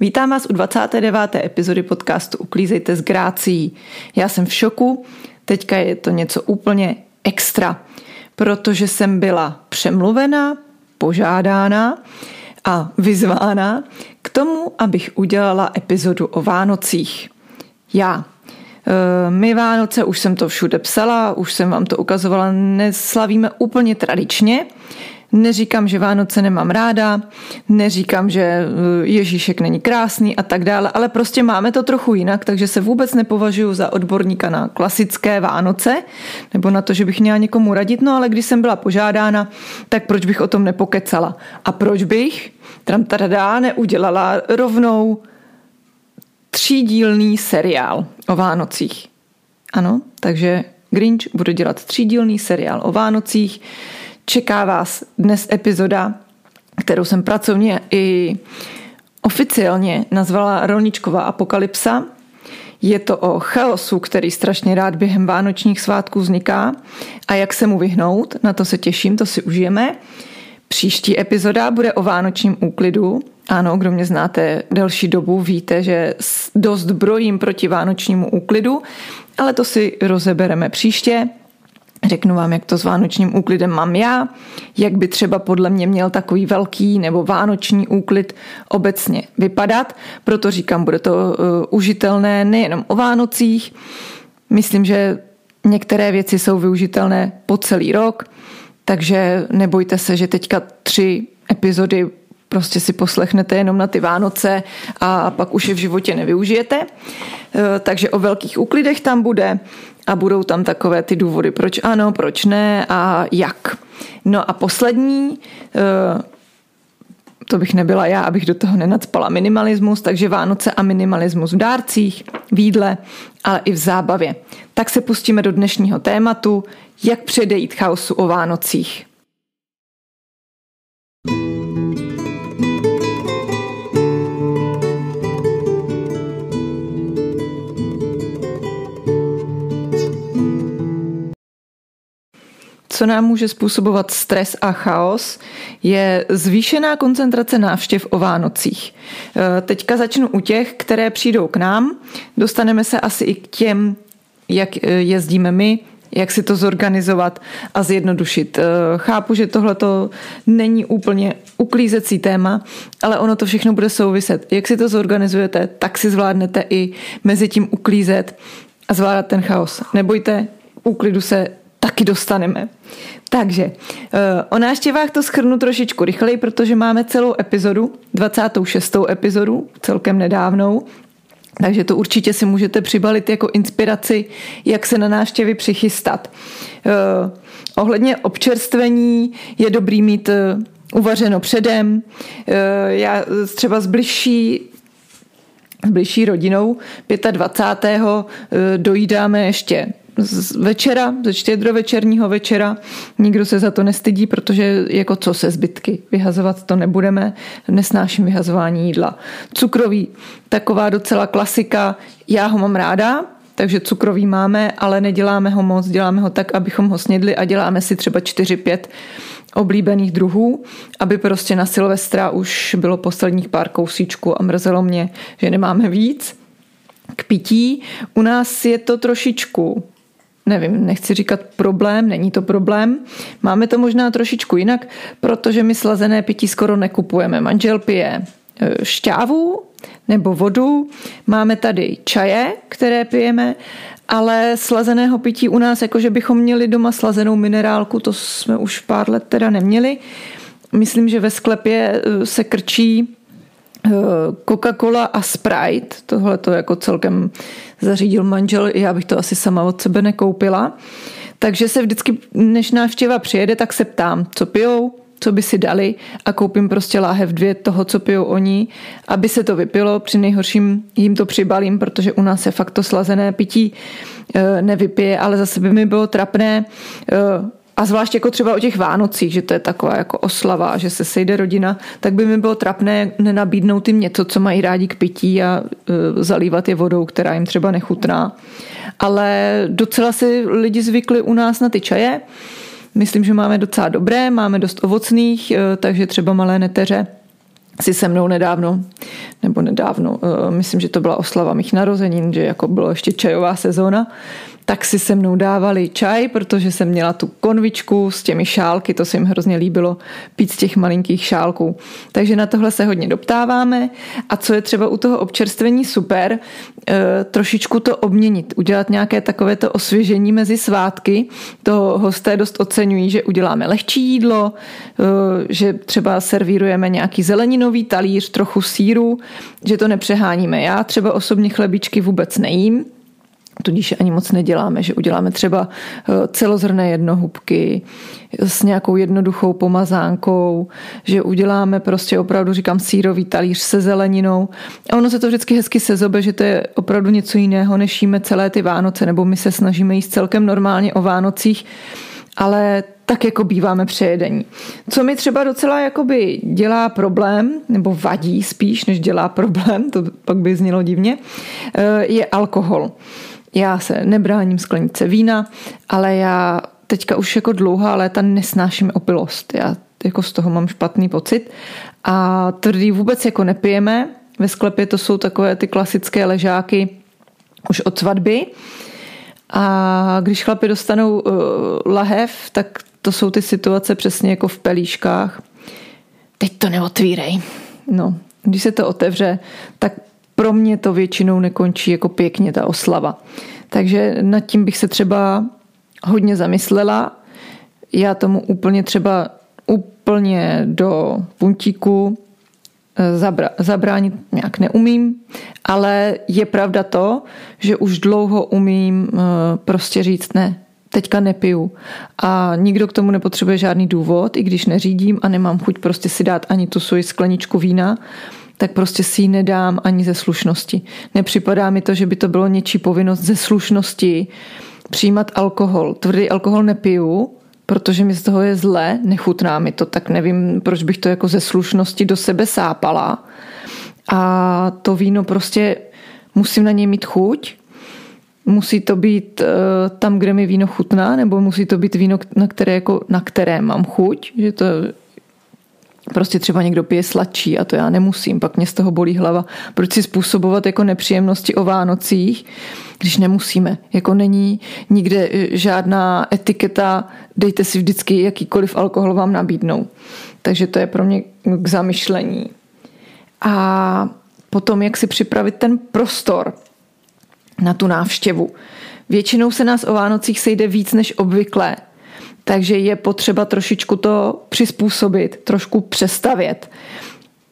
Vítám vás u 29. epizody podcastu Uklízejte s grácí. Já jsem v šoku, teďka je to něco úplně extra, protože jsem byla přemluvena, požádána a vyzvána k tomu, abych udělala epizodu o Vánocích. Já. E, my Vánoce, už jsem to všude psala, už jsem vám to ukazovala, neslavíme úplně tradičně, Neříkám, že Vánoce nemám ráda, neříkám, že eh, Ježíšek není krásný a tak dále, ale prostě máme to trochu jinak, takže se vůbec nepovažuji za odborníka na klasické Vánoce, nebo na to, že bych měla někomu radit, no ale když jsem byla požádána, tak proč bych o tom nepokecala? A proč bych tam tada neudělala rovnou třídílný seriál o Vánocích? Ano, takže Grinch bude dělat třídílný seriál o Vánocích, Čeká vás dnes epizoda, kterou jsem pracovně i oficiálně nazvala Rolničková apokalypsa. Je to o chaosu, který strašně rád během vánočních svátků vzniká a jak se mu vyhnout, na to se těším, to si užijeme. Příští epizoda bude o vánočním úklidu. Ano, kdo mě znáte delší dobu, víte, že dost brojím proti vánočnímu úklidu, ale to si rozebereme příště. Řeknu vám, jak to s vánočním úklidem mám já, jak by třeba podle mě měl takový velký nebo vánoční úklid obecně vypadat. Proto říkám, bude to uh, užitelné nejenom o Vánocích. Myslím, že některé věci jsou využitelné po celý rok, takže nebojte se, že teďka tři epizody prostě si poslechnete jenom na ty Vánoce a pak už je v životě nevyužijete. Eh, takže o velkých úklidech tam bude a budou tam takové ty důvody, proč ano, proč ne a jak. No a poslední, eh, to bych nebyla já, abych do toho nenacpala minimalismus, takže Vánoce a minimalismus v dárcích, v jídle, ale i v zábavě. Tak se pustíme do dnešního tématu, jak předejít chaosu o Vánocích. Co nám může způsobovat stres a chaos, je zvýšená koncentrace návštěv o Vánocích. E, teďka začnu u těch, které přijdou k nám. Dostaneme se asi i k těm, jak e, jezdíme my, jak si to zorganizovat a zjednodušit. E, chápu, že tohle to není úplně uklízecí téma, ale ono to všechno bude souviset. Jak si to zorganizujete, tak si zvládnete i mezi tím uklízet a zvládat ten chaos. Nebojte, úklidu se taky dostaneme. Takže eh, o náštěvách to schrnu trošičku rychleji, protože máme celou epizodu, 26. epizodu, celkem nedávnou, takže to určitě si můžete přibalit jako inspiraci, jak se na návštěvy přichystat. Eh, ohledně občerstvení je dobrý mít eh, uvařeno předem. Já třeba z bližší s bližší rodinou 25. dojídáme ještě z večera, ze štědrovečerního večera. Nikdo se za to nestydí, protože jako co se zbytky, vyhazovat to nebudeme, nesnáším vyhazování jídla. Cukrový, taková docela klasika, já ho mám ráda, takže cukrový máme, ale neděláme ho moc, děláme ho tak, abychom ho snědli a děláme si třeba 4-5 oblíbených druhů, aby prostě na Silvestra už bylo posledních pár kousíčků a mrzelo mě, že nemáme víc. K pití u nás je to trošičku nevím, nechci říkat problém, není to problém. Máme to možná trošičku jinak, protože my slazené pití skoro nekupujeme. Manžel pije e, šťávu nebo vodu, máme tady čaje, které pijeme, ale slazeného pití u nás, jakože bychom měli doma slazenou minerálku, to jsme už pár let teda neměli. Myslím, že ve sklepě e, se krčí Coca-Cola a Sprite, tohle to jako celkem zařídil manžel, já bych to asi sama od sebe nekoupila. Takže se vždycky, než návštěva přijede, tak se ptám, co pijou, co by si dali a koupím prostě láhev dvě toho, co pijou oni, aby se to vypilo. Při nejhorším jim to přibalím, protože u nás je fakt to slazené pití eh, nevypije, ale zase by mi bylo trapné eh, a zvlášť jako třeba o těch Vánocích, že to je taková jako oslava, že se sejde rodina, tak by mi bylo trapné nenabídnout jim něco, co mají rádi k pití a uh, zalívat je vodou, která jim třeba nechutná. Ale docela si lidi zvykli u nás na ty čaje. Myslím, že máme docela dobré, máme dost ovocných, uh, takže třeba malé neteře si se mnou nedávno, nebo nedávno, myslím, že to byla oslava mých narozenin, že jako bylo ještě čajová sezóna, tak si se mnou dávali čaj, protože jsem měla tu konvičku s těmi šálky, to se jim hrozně líbilo pít z těch malinkých šálků. Takže na tohle se hodně doptáváme a co je třeba u toho občerstvení super, e, trošičku to obměnit, udělat nějaké takové to osvěžení mezi svátky. To hosté dost oceňují, že uděláme lehčí jídlo, e, že třeba servírujeme nějaký zeleninový talíř, trochu síru, že to nepřeháníme. Já třeba osobně chlebičky vůbec nejím, tudíž ani moc neděláme, že uděláme třeba eh, celozrné jednohubky s nějakou jednoduchou pomazánkou, že uděláme prostě opravdu, říkám, sírový talíř se zeleninou. A ono se to vždycky hezky sezobe, že to je opravdu něco jiného, než jíme celé ty Vánoce, nebo my se snažíme jíst celkem normálně o Vánocích, ale tak jako býváme přejedení. Co mi třeba docela jakoby dělá problém, nebo vadí spíš, než dělá problém, to pak by znělo divně, eh, je alkohol. Já se nebráním sklenice vína, ale já teďka už jako dlouhá léta nesnáším opilost. Já jako z toho mám špatný pocit. A tvrdý vůbec jako nepijeme. Ve sklepě to jsou takové ty klasické ležáky už od svatby. A když chlapi dostanou uh, lahev, tak to jsou ty situace přesně jako v pelíškách. Teď to neotvírej. No, když se to otevře, tak pro mě to většinou nekončí jako pěkně ta oslava. Takže nad tím bych se třeba hodně zamyslela. Já tomu úplně třeba úplně do puntíku eh, zabra, zabránit nějak neumím, ale je pravda to, že už dlouho umím eh, prostě říct ne, teďka nepiju. A nikdo k tomu nepotřebuje žádný důvod, i když neřídím a nemám chuť prostě si dát ani tu svoji skleničku vína, tak prostě si ji nedám ani ze slušnosti. Nepřipadá mi to, že by to bylo něčí povinnost ze slušnosti přijímat alkohol. Tvrdý alkohol nepiju, protože mi z toho je zle, nechutná mi to, tak nevím, proč bych to jako ze slušnosti do sebe sápala. A to víno prostě musím na něj mít chuť, musí to být uh, tam, kde mi víno chutná, nebo musí to být víno, na které, jako, na které mám chuť, že to prostě třeba někdo pije sladší a to já nemusím, pak mě z toho bolí hlava. Proč si způsobovat jako nepříjemnosti o Vánocích, když nemusíme. Jako není nikde e, žádná etiketa, dejte si vždycky jakýkoliv alkohol vám nabídnou. Takže to je pro mě k zamyšlení. A potom, jak si připravit ten prostor na tu návštěvu. Většinou se nás o Vánocích sejde víc než obvykle takže je potřeba trošičku to přizpůsobit, trošku přestavět.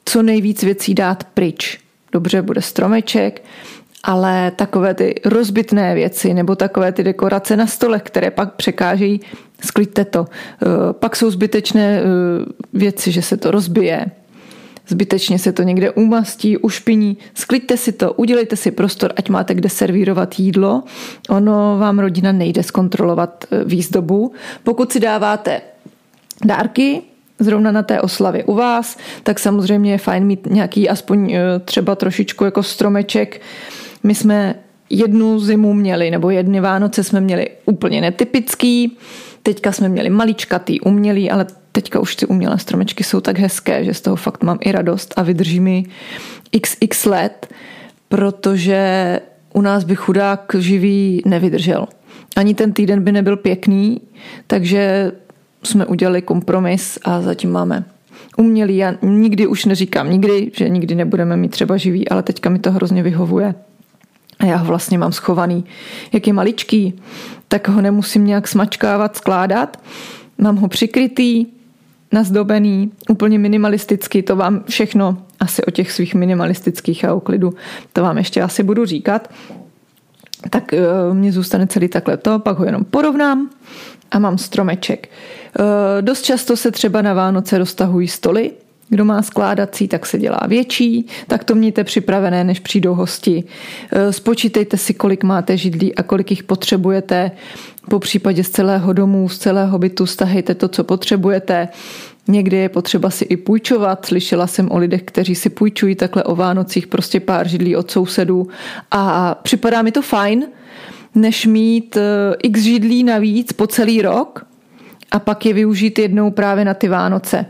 Co nejvíc věcí dát pryč. Dobře, bude stromeček, ale takové ty rozbitné věci nebo takové ty dekorace na stole, které pak překážejí, skliďte to. Eh, pak jsou zbytečné eh, věci, že se to rozbije, zbytečně se to někde umastí, ušpiní. Skliďte si to, udělejte si prostor, ať máte kde servírovat jídlo. Ono vám rodina nejde zkontrolovat e, výzdobu. Pokud si dáváte dárky, zrovna na té oslavě u vás, tak samozřejmě je fajn mít nějaký aspoň e, třeba trošičku jako stromeček. My jsme jednu zimu měli, nebo jedny Vánoce jsme měli úplně netypický, teďka jsme měli maličkatý, umělý, ale teďka už ty umělé stromečky jsou tak hezké, že z toho fakt mám i radost a vydrží mi xx let, protože u nás by chudák živý nevydržel. Ani ten týden by nebyl pěkný, takže jsme udělali kompromis a zatím máme umělý. Já nikdy už neříkám nikdy, že nikdy nebudeme mít třeba živý, ale teďka mi to hrozně vyhovuje. A já ho vlastně mám schovaný. Jak je maličký, tak ho nemusím nějak smačkávat, skládat. Mám ho přikrytý, nazdobený, úplně minimalisticky, to vám všechno asi o těch svých minimalistických a uklidu, to vám ještě asi budu říkat. Tak uh, mě zůstane celý takhle to, pak ho jenom porovnám a mám stromeček. Uh, dost často se třeba na Vánoce roztahují stoly, kdo má skládací, tak se dělá větší, tak to mějte připravené, než přijdou hosti. E, spočítejte si, kolik máte židlí a kolik jich potřebujete. Po případě z celého domu, z celého bytu stahejte to, co potřebujete. Někdy je potřeba si i půjčovat. Slyšela jsem o lidech, kteří si půjčují takhle o Vánocích prostě pár židlí od sousedů a připadá mi to fajn, než mít e, x židlí navíc po celý rok a pak je využít jednou právě na ty Vánoce.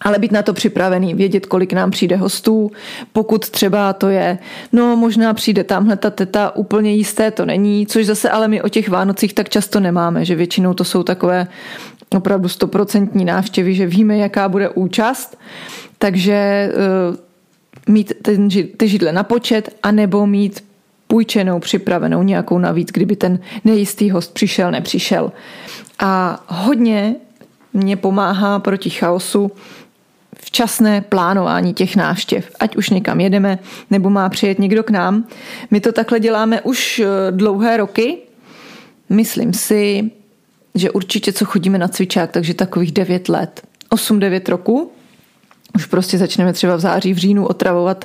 Ale být na to připravený, vědět, kolik nám přijde hostů, pokud třeba to je, no možná přijde tamhle ta teta, úplně jisté to není, což zase ale my o těch Vánocích tak často nemáme, že většinou to jsou takové opravdu stoprocentní návštěvy, že víme, jaká bude účast, takže uh, mít ten, ty židle na počet, anebo mít půjčenou, připravenou nějakou navíc, kdyby ten nejistý host přišel, nepřišel. A hodně mě pomáhá proti chaosu včasné plánování těch návštěv, ať už někam jedeme, nebo má přijet někdo k nám. My to takhle děláme už eh, dlouhé roky. Myslím si, že určitě co chodíme na cvičák, takže takových 9 let, 8-9 roků. Už prostě začneme třeba v září, v říjnu otravovat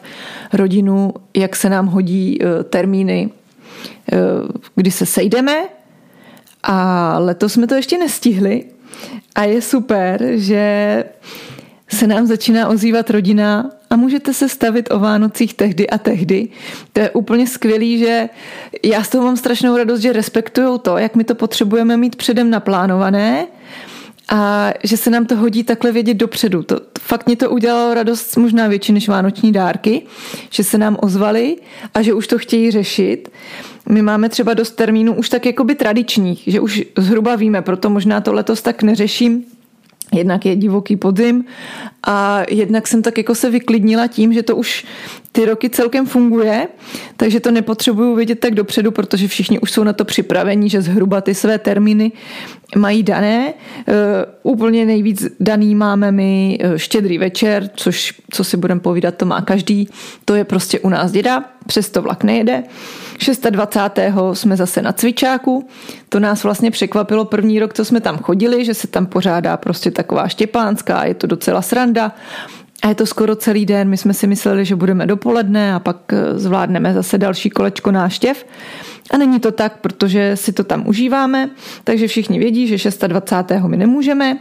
rodinu, jak se nám hodí eh, termíny, eh, kdy se sejdeme. A letos jsme to ještě nestihli. A je super, že se nám začíná ozývat rodina a můžete se stavit o Vánocích tehdy a tehdy. To je úplně skvělý, že já z toho mám strašnou radost, že respektují to, jak my to potřebujeme mít předem naplánované a že se nám to hodí takhle vědět dopředu. To, fakt mě to udělalo radost možná větší než vánoční dárky, že se nám ozvali a že už to chtějí řešit. My máme třeba dost termínů už tak jakoby tradičních, že už zhruba víme, proto možná to letos tak neřeším, Jednak je divoký podzim a jednak jsem tak jako se vyklidnila tím, že to už ty roky celkem funguje, takže to nepotřebuju vědět tak dopředu, protože všichni už jsou na to připraveni, že zhruba ty své termíny mají dané. Uh, úplně nejvíc daný máme my e, štědrý večer, což, co si budeme povídat, to má každý. To je prostě u nás děda, přesto vlak nejede. 26. jsme zase na cvičáku. To nás vlastně překvapilo první rok, co jsme tam chodili, že se tam pořádá prostě taková štěpánská, je to docela sranda. A je to skoro celý den. My jsme si mysleli, že budeme dopoledne a pak eh, zvládneme zase další kolečko náštěv. A není to tak, protože si to tam užíváme, takže všichni vědí, že 26. my nemůžeme,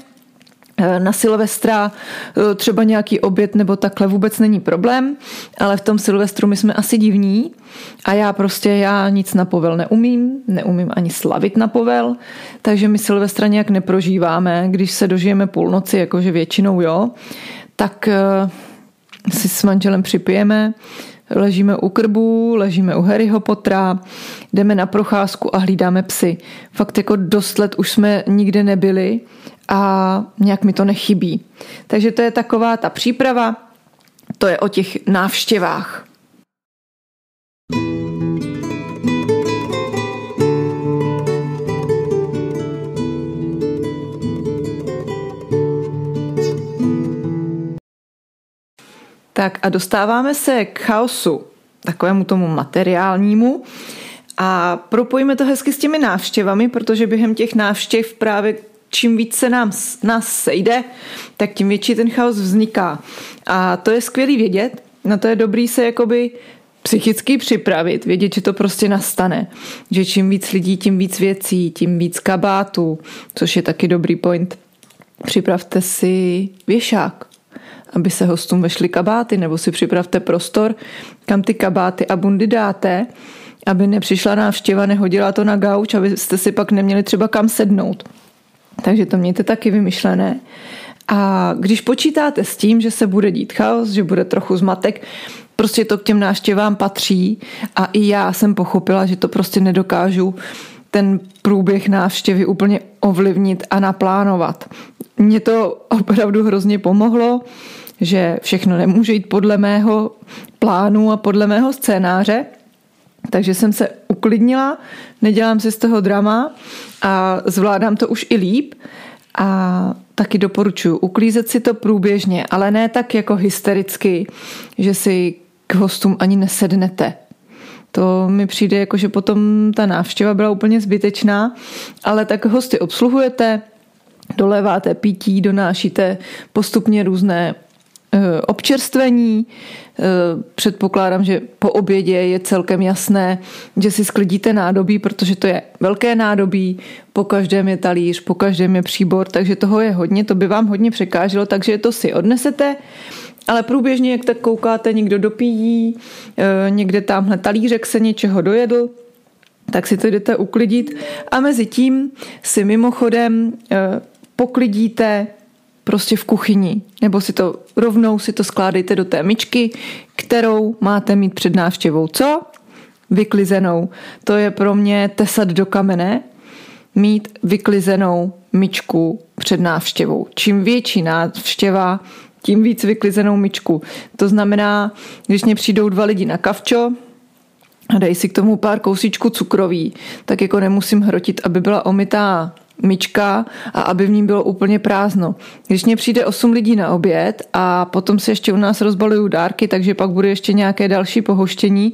na Silvestra eh, třeba nějaký oběd nebo takhle vůbec není problém, ale v tom Silvestru my jsme asi divní a já prostě já nic na povel neumím, neumím ani slavit na povel, takže my Silvestra nějak neprožíváme, když se dožijeme půlnoci, jakože většinou jo, tak eh, si s manželem připijeme, ležíme u krbu, ležíme u Harryho Pottera, jdeme na procházku a hlídáme psy. Fakt jako dost let už jsme nikde nebyli a nějak mi to nechybí. Takže to je taková ta příprava, to je o těch návštěvách. Tak a dostáváme se k chaosu, takovému tomu materiálnímu. A propojíme to hezky s těmi návštěvami, protože během těch návštěv právě čím víc se nám, nás sejde, tak tím větší ten chaos vzniká. A to je skvělý vědět, na to je dobrý se jakoby psychicky připravit, vědět, že to prostě nastane. Že čím víc lidí, tím víc věcí, tím víc kabátů, což je taky dobrý point. Připravte si věšák, aby se hostům vešly kabáty, nebo si připravte prostor, kam ty kabáty a bundy dáte, aby nepřišla návštěva, nehodila to na gauč, abyste si pak neměli třeba kam sednout. Takže to mějte taky vymyšlené. A když počítáte s tím, že se bude dít chaos, že bude trochu zmatek, prostě to k těm návštěvám patří a i já jsem pochopila, že to prostě nedokážu ten průběh návštěvy úplně ovlivnit a naplánovat. Mně to opravdu hrozně pomohlo že všechno nemůže jít podle mého plánu a podle mého scénáře. Takže jsem se uklidnila, nedělám si z toho drama a zvládám to už i líp. A taky doporučuji uklízet si to průběžně, ale ne tak jako hystericky, že si k hostům ani nesednete. To mi přijde jako, že potom ta návštěva byla úplně zbytečná, ale tak hosty obsluhujete, doléváte pití, donášíte postupně různé občerstvení. Eh, předpokládám, že po obědě je celkem jasné, že si sklidíte nádobí, protože to je velké nádobí, po každém je talíř, po každém je příbor, takže toho je hodně, to by vám hodně překáželo, takže to si odnesete. Ale průběžně, jak tak koukáte, někdo dopíjí, eh, někde tamhle talířek se něčeho dojedl, tak si to jdete uklidit a mezi tím si mimochodem poklidíte prostě v kuchyni, nebo si to rovnou si to skládejte do té myčky, kterou máte mít před návštěvou. Co? Vyklizenou. To je pro mě tesat do kamene, mít vyklizenou myčku před návštěvou. Čím větší návštěva, tím víc vyklizenou myčku. To znamená, když mě přijdou dva lidi na kavčo, a dají si k tomu pár kousíčků cukroví, tak jako nemusím hrotit, aby byla omytá myčka a aby v ní bylo úplně prázdno. Když mě přijde 8 lidí na oběd a potom se ještě u nás rozbalují dárky, takže pak bude ještě nějaké další pohoštění,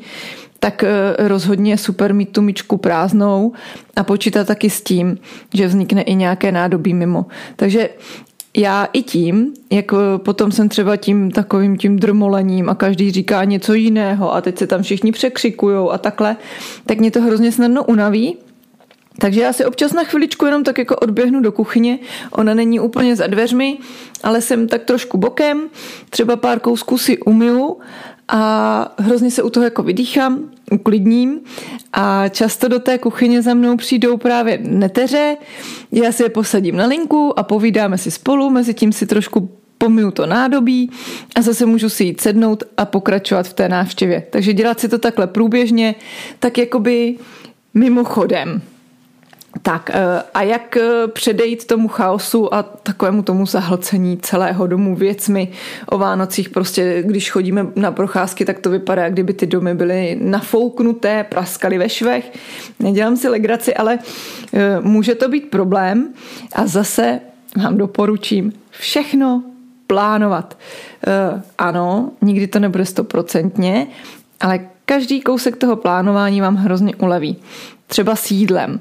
tak eh, rozhodně je super mít tu myčku prázdnou a počítat taky s tím, že vznikne i nějaké nádobí mimo. Takže já i tím, jak eh, potom jsem třeba tím takovým tím drmolením a každý říká něco jiného a teď se tam všichni překřikujou a takhle, tak mě to hrozně snadno unaví takže já si občas na chviličku jenom tak jako odběhnu do kuchyně. Ona není úplně za dveřmi, ale jsem tak trošku bokem. Třeba pár kousků si umyju a hrozně se u toho jako vydýchám, uklidním a často do té kuchyně za mnou přijdou právě neteře, já si je posadím na linku a povídáme si spolu, mezi tím si trošku pomiju to nádobí a zase můžu si jít sednout a pokračovat v té návštěvě. Takže dělat si to takhle průběžně, tak jakoby mimochodem. Tak eh, a jak eh, předejít tomu chaosu a takovému tomu zahlcení celého domu věcmi o Vánocích? Prostě když chodíme na procházky, tak to vypadá, jak kdyby ty domy byly nafouknuté, praskaly ve švech. Nedělám si legraci, ale eh, může to být problém a zase vám doporučím všechno plánovat. Ano, nikdy to nebude stoprocentně, ale každý kousek toho plánování vám hrozně uleví. Třeba s jídlem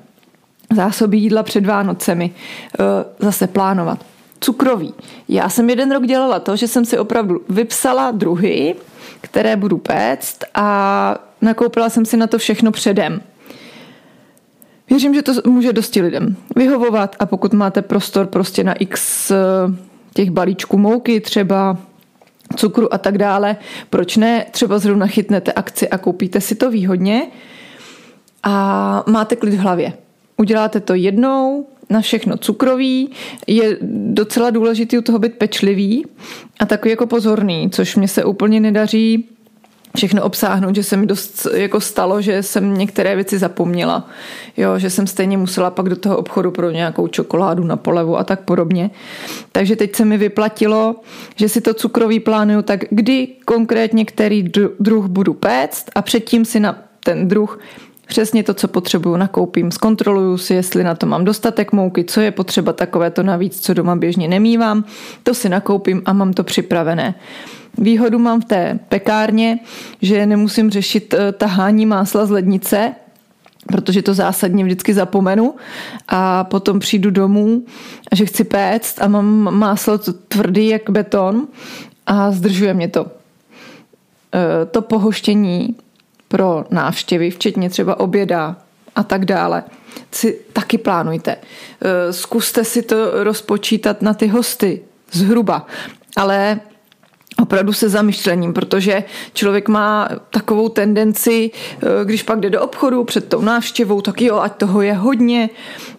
zásoby jídla před Vánocemi, eh, zase plánovat. Cukroví. Já jsem jeden rok dělala to, že jsem si opravdu vypsala druhy, které budu péct a nakoupila jsem si na to všechno předem. Věřím, že to může dosti lidem vyhovovat a pokud máte prostor prostě na x eh, těch balíčků mouky třeba, cukru a tak dále, proč ne? Třeba zrovna chytnete akci a koupíte si to výhodně a máte klid v hlavě. Uděláte to jednou, na všechno cukrový, je docela důležitý u toho být pečlivý a takový jako pozorný, což mě se úplně nedaří všechno obsáhnout, že se mi dost jako stalo, že jsem některé věci zapomněla. Jo, že jsem stejně musela pak do toho obchodu pro nějakou čokoládu na polevu a tak podobně. Takže teď se mi vyplatilo, že si to cukrový plánuju tak, kdy konkrétně který druh budu péct a předtím si na ten druh Přesně to, co potřebuju, nakoupím. Zkontroluju si, jestli na to mám dostatek mouky, co je potřeba takové to navíc, co doma běžně nemývám. To si nakoupím a mám to připravené. Výhodu mám v té pekárně, že nemusím řešit eh, tahání másla z lednice, protože to zásadně vždycky zapomenu a potom přijdu domů že chci péct a mám máslo tvrdý jak beton a zdržuje mě to. Eh, to pohoštění pro návštěvy, včetně třeba oběda a tak dále, si taky plánujte. Eh, zkuste si to rozpočítat na ty hosty zhruba, ale opravdu se zamyšlením, protože člověk má takovou tendenci, eh, když pak jde do obchodu před tou návštěvou, tak jo, ať toho je hodně,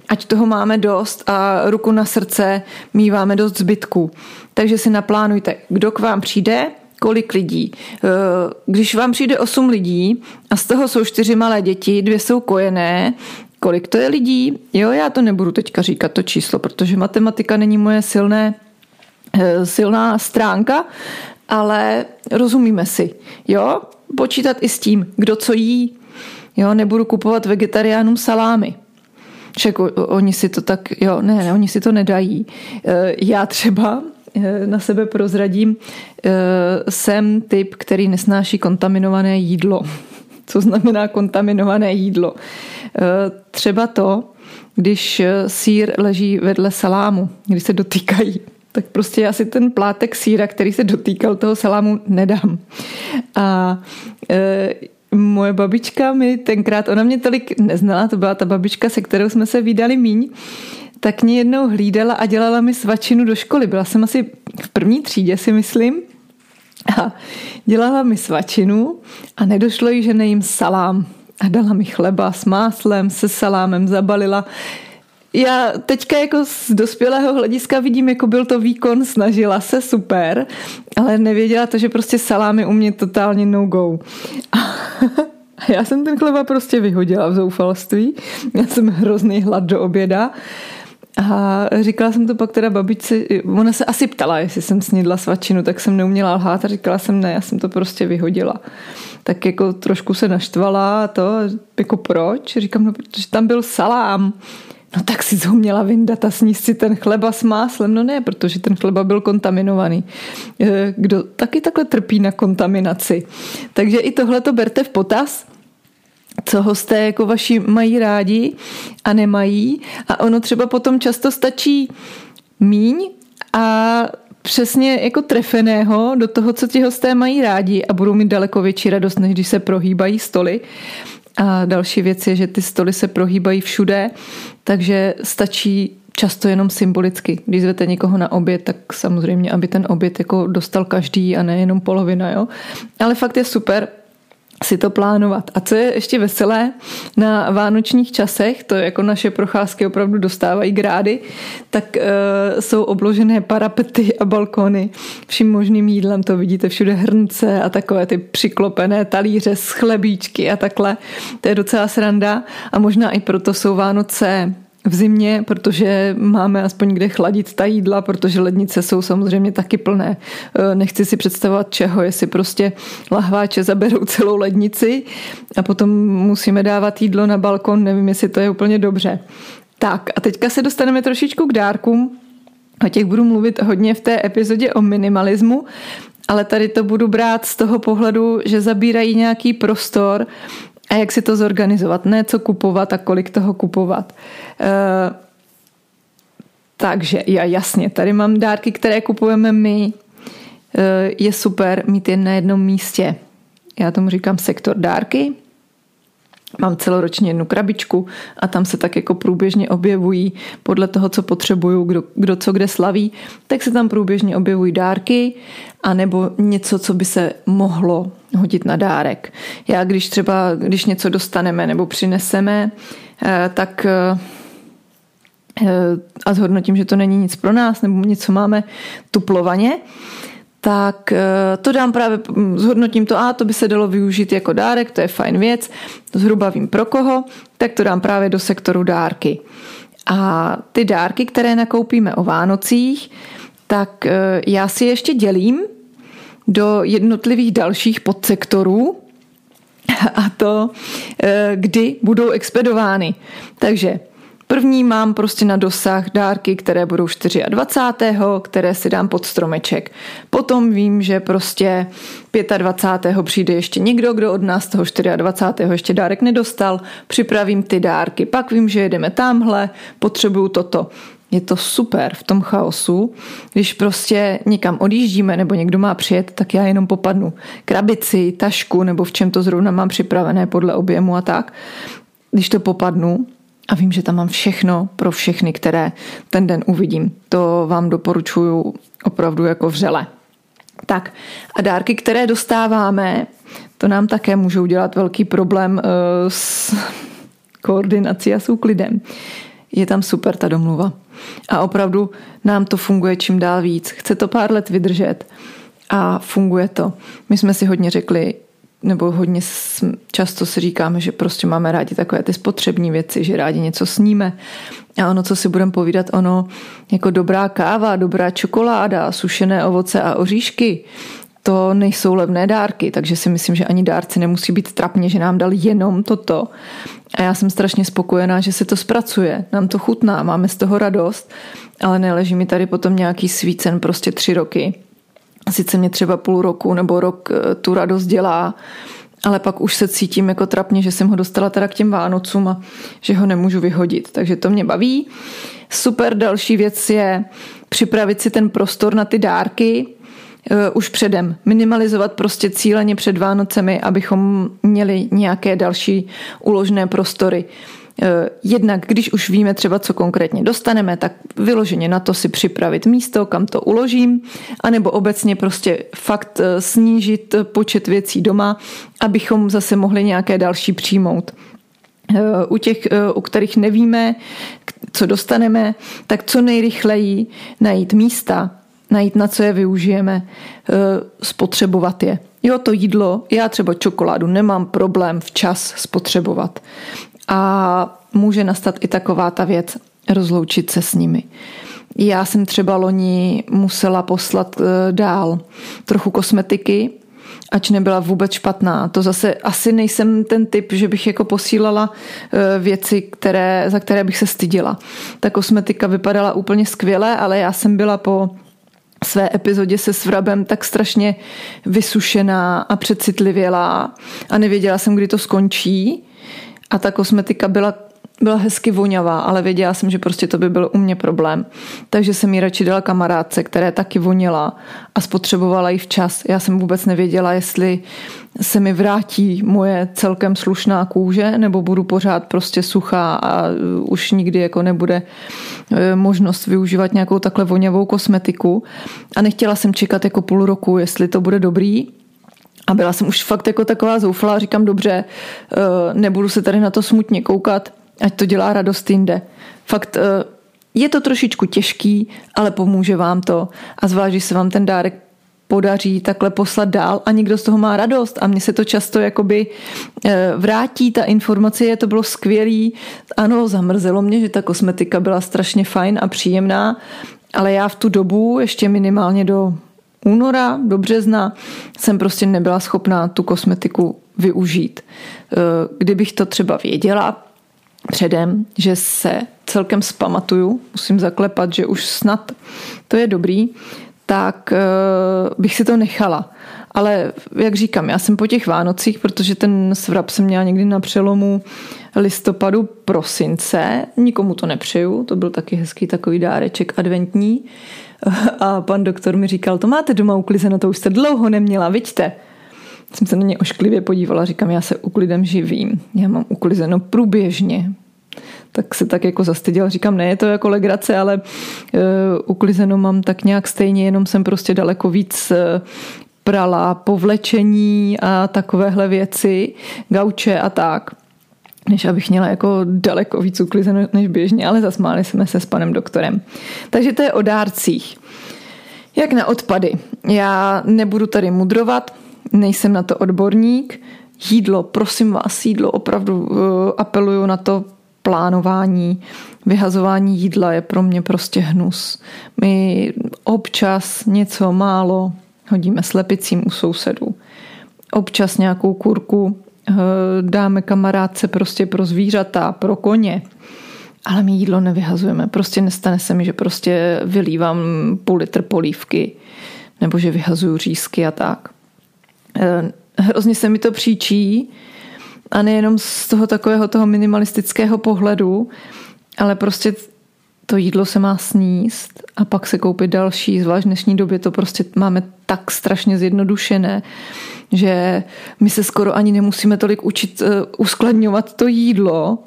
ať toho máme dost a ruku na srdce míváme dost zbytku. Takže si naplánujte, kdo k vám přijde, kolik lidí. Eh, když vám přijde 8 lidí a z toho jsou čtyři malé děti, dvě jsou kojené, kolik to je lidí? Jo, já to nebudu teďka říkat to číslo, protože matematika není moje silné, eh, silná stránka, ale rozumíme si. Jo, počítat i s tím, kdo co jí. Jo, nebudu kupovat vegetariánům salámy. Však oni si to tak, jo, ne, ne, oni si to nedají. Eh, já třeba na sebe prozradím, eh, jsem typ, který nesnáší kontaminované jídlo. Co znamená kontaminované jídlo? Eh, třeba to, když sír leží vedle salámu, když se dotýkají, tak prostě já si ten plátek síra, který se dotýkal toho salámu, nedám. A moje babička mi tenkrát, ona mě tolik neznala, to byla ta babička, se kterou jsme se vydali míň, tak mě jednou hlídala a dělala mi svačinu do školy. Byla jsem asi v první třídě, si myslím. A dělala mi svačinu a nedošlo jí, že nejím salám. A dala mi chleba s máslem, se salámem, zabalila. já teďka jako z dospělého hlediska vidím, jako byl to výkon, snažila se, super, ale nevěděla to, že prostě salámy u mě totálně no go. A já jsem ten chleba prostě vyhodila v zoufalství. Já jsem hrozný hlad do oběda. A říkala jsem to pak teda babičce, ona se asi ptala, jestli jsem snídla svačinu, tak jsem neuměla lhát a říkala jsem ne, já jsem to prostě vyhodila. Tak jako trošku se naštvala a to, jako proč? Říkám, no protože tam byl salám. No tak si ho měla vyndat a sníst si ten chleba s máslem. No ne, protože ten chleba byl kontaminovaný. Eh, kdo taky takhle trpí na kontaminaci. Takže i tohle to berte v potaz co hosté jako vaši mají rádi a nemají. A ono třeba potom často stačí míň a přesně jako trefeného do toho, co ti hosté mají rádi a budou mít daleko větší radost, než když se prohýbají stoly. A další věc je, že ty stoly se prohýbají všude, takže stačí často jenom symbolicky. Když zvete někoho na oběd, tak samozřejmě, aby ten oběd jako dostal každý a nejenom polovina. Jo? Ale fakt je super, si to plánovat. A co je ještě veselé, na vánočních časech, to jako naše procházky opravdu dostávají grády, tak e, jsou obložené parapety a balkony vším možným jídlem, to vidíte všude hrnce a takové ty přiklopené talíře s chlebíčky a takhle. To je docela sranda a možná i proto jsou Vánoce v zimě, protože máme aspoň kde chladit ta jídla, protože lednice jsou samozřejmě taky plné. E, nechci si představovat čeho, jestli prostě lahváče zaberou celou lednici a potom musíme dávat jídlo na balkon, nevím, jestli to je úplně dobře. Tak a teďka se dostaneme trošičku k dárkům. O těch budu mluvit hodně v té epizodě o minimalismu, ale tady to budu brát z toho pohledu, že zabírají nějaký prostor a jak si to zorganizovat, ne co kupovat a kolik toho kupovat. Uh, takže, já jasně, tady mám dárky, které kupujeme my. Uh, je super mít je na jednom místě. Já tomu říkám sektor dárky. Mám celoročně jednu krabičku a tam se tak jako průběžně objevují podle toho, co potřebuju, kdo, kdo co kde slaví, tak se tam průběžně objevují dárky a nebo něco, co by se mohlo hodit na dárek. Já když třeba, když něco dostaneme nebo přineseme, eh, tak eh, a zhodnotím, že to není nic pro nás nebo něco máme tuplovaně, tak eh, to dám právě, hm, zhodnotím to, a to by se dalo využít jako dárek, to je fajn věc, zhruba vím pro koho, tak to dám právě do sektoru dárky. A ty dárky, které nakoupíme o Vánocích, tak já si ještě dělím do jednotlivých dalších podsektorů a to, eh, kdy budou expedovány. Takže První mám prostě na dosah dárky, které budou 24. které si dám pod stromeček. Potom vím, že prostě 25. přijde ještě někdo, kdo od nás toho 24. ještě dárek nedostal, připravím ty dárky. Pak vím, že jedeme tamhle, potřebuju toto je to super v tom chaosu, když prostě někam odjíždíme nebo někdo má přijet, tak já jenom popadnu krabici, tašku nebo v čem to zrovna mám připravené podle objemu a tak. Když to popadnu a vím, že tam mám všechno pro všechny, které ten den uvidím. To vám doporučuju opravdu jako vřele. Tak a dárky, které dostáváme, to nám také můžou dělat velký problém uh, s koordinací a s úklidem. Je tam super ta domluva. A opravdu nám to funguje čím dál víc. Chce to pár let vydržet a funguje to. My jsme si hodně řekli, nebo hodně často si říkáme, že prostě máme rádi takové ty spotřební věci, že rádi něco sníme. A ono, co si budeme povídat, ono jako dobrá káva, dobrá čokoláda, sušené ovoce a oříšky, to nejsou levné dárky, takže si myslím, že ani dárci nemusí být trapně, že nám dali jenom toto. A já jsem strašně spokojená, že se to zpracuje. Nám to chutná, máme z toho radost, ale neleží mi tady potom nějaký svícen prostě tři roky. Sice mě třeba půl roku nebo rok eh, tu radost dělá, ale pak už se cítím jako trapně, že jsem ho dostala teda k těm Vánocům a že ho nemůžu vyhodit. Takže to mě baví. Super další věc je připravit si ten prostor na ty dárky, Eh, už předem. Minimalizovat prostě cíleně před Vánocemi, abychom měli nějaké další uložné prostory. Eh, jednak, když už víme třeba, co konkrétně dostaneme, tak vyloženě na to si připravit místo, kam to uložím, anebo obecně prostě fakt eh, snížit počet věcí doma, abychom zase mohli nějaké další přijmout. u těch, u kterých nevíme, co dostaneme, tak co nejrychleji najít místa, najít, na co je využijeme, spotřebovat je. Jo, to jídlo, já třeba čokoládu nemám problém včas spotřebovat. A může nastat i taková ta věc, rozloučit se s nimi. Já jsem třeba loni musela poslat eh, dál trochu kosmetiky, ač nebyla vůbec špatná. To zase asi nejsem ten typ, že bych jako posílala eh, věci, které, za které bych se stydila. Ta kosmetika vypadala úplně skvěle, ale já jsem byla po své epizodě se Svrabem tak strašně vysušená a přecitlivělá a nevěděla jsem, kdy to skončí. A ta kosmetika byla byla hezky vonavá, ale věděla jsem, že prostě to by byl u mě problém. Takže jsem ji radši dala kamarádce, které taky vonila a spotřebovala ji včas. Já jsem vůbec nevěděla, jestli se mi vrátí moje celkem slušná kůže, nebo budu pořád prostě suchá a už nikdy jako nebude e, možnost využívat nějakou takhle vonavou kosmetiku. A nechtěla jsem čekat jako půl roku, jestli to bude dobrý, a byla jsem už fakt jako taková zoufalá, říkám dobře, e, nebudu se tady na to smutně koukat, ať to dělá radost jinde. Fakt eh, je to trošičku těžký, ale pomůže vám to. A zvlášť, když se vám ten dárek podaří takhle poslat dál a někdo z toho má radost. A mně se to často jakoby eh, vrátí, ta informace je, to bylo skvělý, ano, zamrzelo mě, že ta kosmetika byla strašně fajn a příjemná, ale já v tu dobu, ještě minimálně do února, do března, jsem prostě nebyla schopná tu kosmetiku využít. Eh, kdybych to třeba věděla, předem, že se celkem spamatuju, musím zaklepat, že už snad to je dobrý, tak uh, bych si to nechala. Ale jak říkám, já jsem po těch Vánocích, protože ten svrap jsem měla někdy na přelomu listopadu, prosince, nikomu to nepřeju, to byl taky hezký takový dáreček adventní. A pan doktor mi říkal, to máte doma uklizeno, to už jste dlouho neměla, vidíte. Jsem se na ně ošklivě podívala, říkám, já se uklidem živím. Já mám uklizeno průběžně. Tak se tak jako zastyděl, říkám, ne, je to jako legrace, ale uh, uklizeno mám tak nějak stejně, jenom jsem prostě daleko víc uh, prala, povlečení a takovéhle věci, gauče a tak než abych měla jako daleko víc uklizeno než běžně, ale zasmáli jsme se s panem doktorem. Takže to je o dárcích. Jak na odpady. Já nebudu tady mudrovat, nejsem na to odborník. Jídlo, prosím vás, jídlo, opravdu uh, apeluju na to plánování. Vyhazování jídla je pro mě prostě hnus. My občas něco málo hodíme slepicím u sousedů. Občas nějakou kurku uh, dáme kamarádce prostě pro zvířata, pro koně. Ale my jídlo nevyhazujeme. Prostě nestane se mi, že prostě vylívám půl litr polívky nebo že vyhazuju řízky a tak. Eh, hrozně se mi to příčí a nejenom z toho takového toho minimalistického pohledu, ale prostě to jídlo se má sníst a pak se koupit další, zvlášť v dnešní době to prostě máme tak strašně zjednodušené, že my se skoro ani nemusíme tolik učit uh, uskladňovat to jídlo,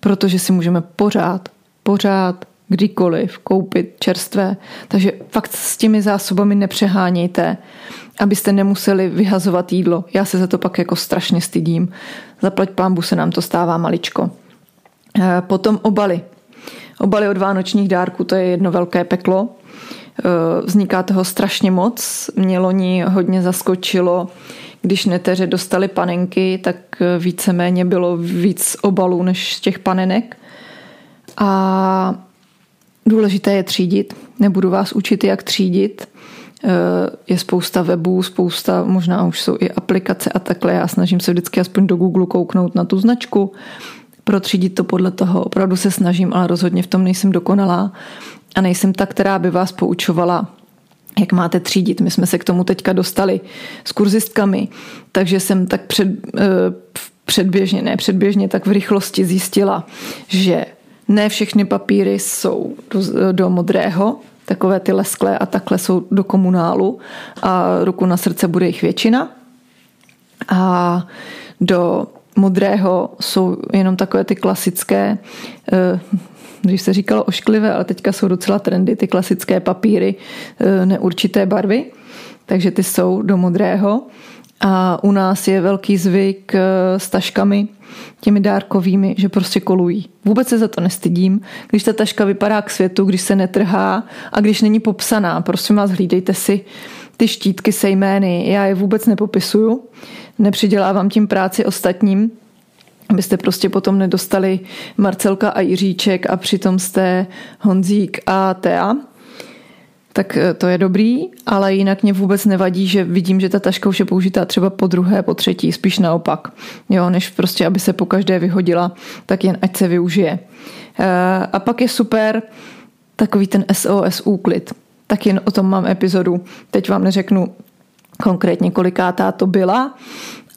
protože si můžeme pořád, pořád, kdykoliv koupit čerstvé. Takže fakt s těmi zásobami nepřehánějte abyste nemuseli vyhazovat jídlo. Já se za to pak jako strašně stydím. Zaplať pámbu se nám to stává maličko. Eh, potom obaly. Obaly od vánočních dárků, to je jedno velké peklo. Eh, vzniká toho strašně moc. Mě loni hodně zaskočilo, když neteře dostali panenky, tak eh, víceméně bylo víc obalů než těch panenek. A důležité je třídit. Nebudu vás učit, jak třídit. Eh, je spousta webů, spousta, možná už jsou i aplikace a takhle. Já snažím se vždycky aspoň do Google kouknout na tu značku, protřídit to podle toho. Opravdu se snažím, ale rozhodně v tom nejsem dokonalá a nejsem ta, která by vás poučovala jak máte třídit. My jsme se k tomu teďka dostali s kurzistkami, takže jsem tak před, eh, předběžně, ne předběžně, tak v rychlosti zjistila, že ne všechny papíry jsou do, do modrého, takové ty lesklé a takhle jsou do komunálu a ruku na srdce bude jich většina. A do modrého jsou jenom takové ty klasické, eh, když se říkalo ošklivé, ale teďka jsou docela trendy, ty klasické papíry eh, neurčité barvy, takže ty jsou do modrého. A u nás je velký zvyk s taškami, těmi dárkovými, že prostě kolují. Vůbec se za to nestydím. Když ta taška vypadá k světu, když se netrhá a když není popsaná, prosím vás, hlídejte si ty štítky se jmény. Já je vůbec nepopisuju, nepřidělávám tím práci ostatním, abyste prostě potom nedostali Marcelka a Jiříček a přitom jste Honzík a Tea tak eh, to je dobrý, ale jinak mě vůbec nevadí, že vidím, že ta taška už je použitá třeba po druhé, po třetí, spíš naopak. Jo, než prostě, aby se po každé vyhodila, tak jen ať se využije. Eh, a pak je super takový ten SOS úklid. Tak jen o tom mám epizodu. Teď vám neřeknu konkrétně, kolikátá to byla,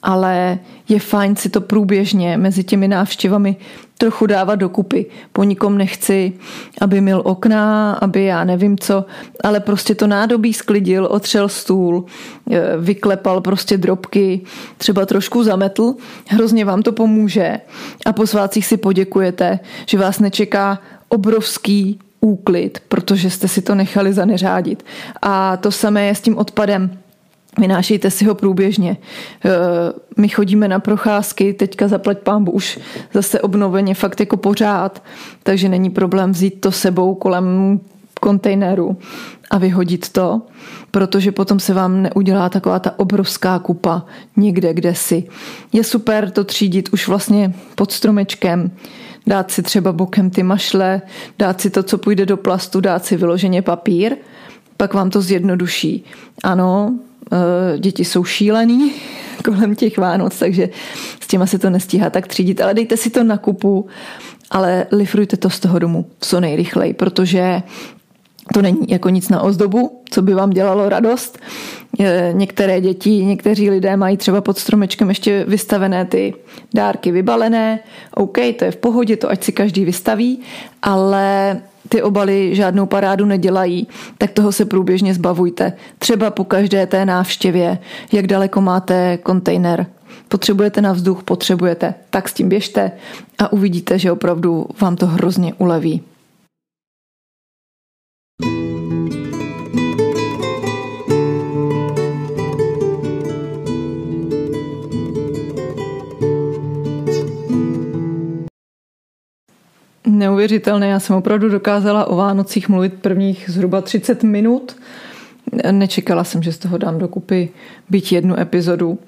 ale je fajn si to průběžně mezi těmi návštěvami trochu dávat dokupy. Po nikom nechci, aby mil okna, aby já nevím co, ale prostě to nádobí sklidil, otřel stůl, e, vyklepal prostě drobky, třeba trošku zametl, hrozně vám to pomůže a po svácích si poděkujete, že vás nečeká obrovský úklid, protože jste si to nechali zaneřádit. A to samé je s tím odpadem Vynášejte si ho průběžně. E, my chodíme na procházky, teďka zaplať pámbu už zase obnoveně fakt jako pořád, takže není problém vzít to sebou kolem kontejneru a vyhodit to, protože potom se vám neudělá taková ta obrovská kupa někde, kde si. Je super to třídit už vlastně pod stromečkem, dát si třeba bokem ty mašle, dát si to, co půjde do plastu, dát si vyloženě papír, pak vám to zjednoduší. Ano, Eh, děti jsou šílený kolem těch Vánoc, takže s těma se to nestíhá tak třídit, ale dejte si to na kupu, ale lifrujte to z toho domu co nejrychleji, protože to není jako nic na ozdobu, co by vám dělalo radost. Eh, některé děti, někteří lidé mají třeba pod stromečkem ještě vystavené ty dárky vybalené. OK, to je v pohodě, to ať si každý vystaví, ale ty obaly žádnou parádu nedělají, tak toho se průběžně zbavujte. Třeba po každé té návštěvě, jak daleko máte kontejner. Potřebujete na vzduch, potřebujete, tak s tím běžte a uvidíte, že opravdu vám to hrozně uleví. Neuvěřitelné. Já jsem opravdu dokázala o Vánocích mluvit prvních zhruba 30 minut. Nečekala jsem, že z toho dám dokupy byť jednu epizodu,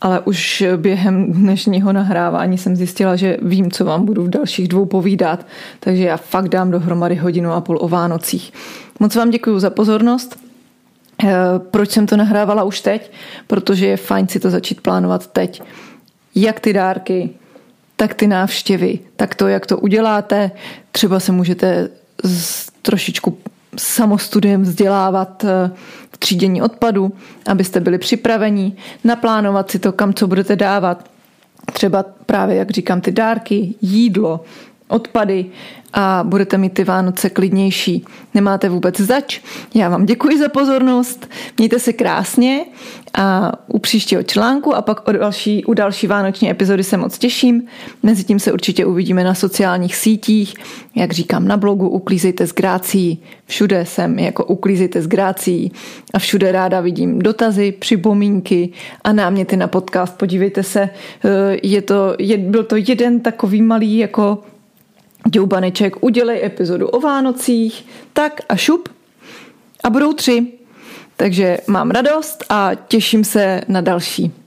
ale už během dnešního nahrávání jsem zjistila, že vím, co vám budu v dalších dvou povídat, takže já fakt dám dohromady hodinu a půl o Vánocích. Moc vám děkuji za pozornost. Eh, proč jsem to nahrávala už teď? Protože je fajn si to začít plánovat teď. Jak ty dárky, tak ty návštěvy, tak to, jak to uděláte, třeba se můžete z, trošičku samostudiem vzdělávat eh, v třídění odpadu, abyste byli připraveni, naplánovat si to, kam co budete dávat. Třeba právě, jak říkám, ty dárky, jídlo, odpady a budete mít ty Vánoce klidnější. Nemáte vůbec zač. Já vám děkuji za pozornost, mějte se krásně a u příštího článku a pak o další, u další vánoční epizody se moc těším. Mezitím se určitě uvidíme na sociálních sítích, jak říkám na blogu Uklízejte s grácí. Všude jsem jako Uklízejte s grácí a všude ráda vidím dotazy, připomínky a náměty na podcast. Podívejte se, eh, je to, je, byl to jeden takový malý jako Děubaneček, udělej epizodu o Vánocích, tak a šup a budou tři. Takže mám radost a těším se na další.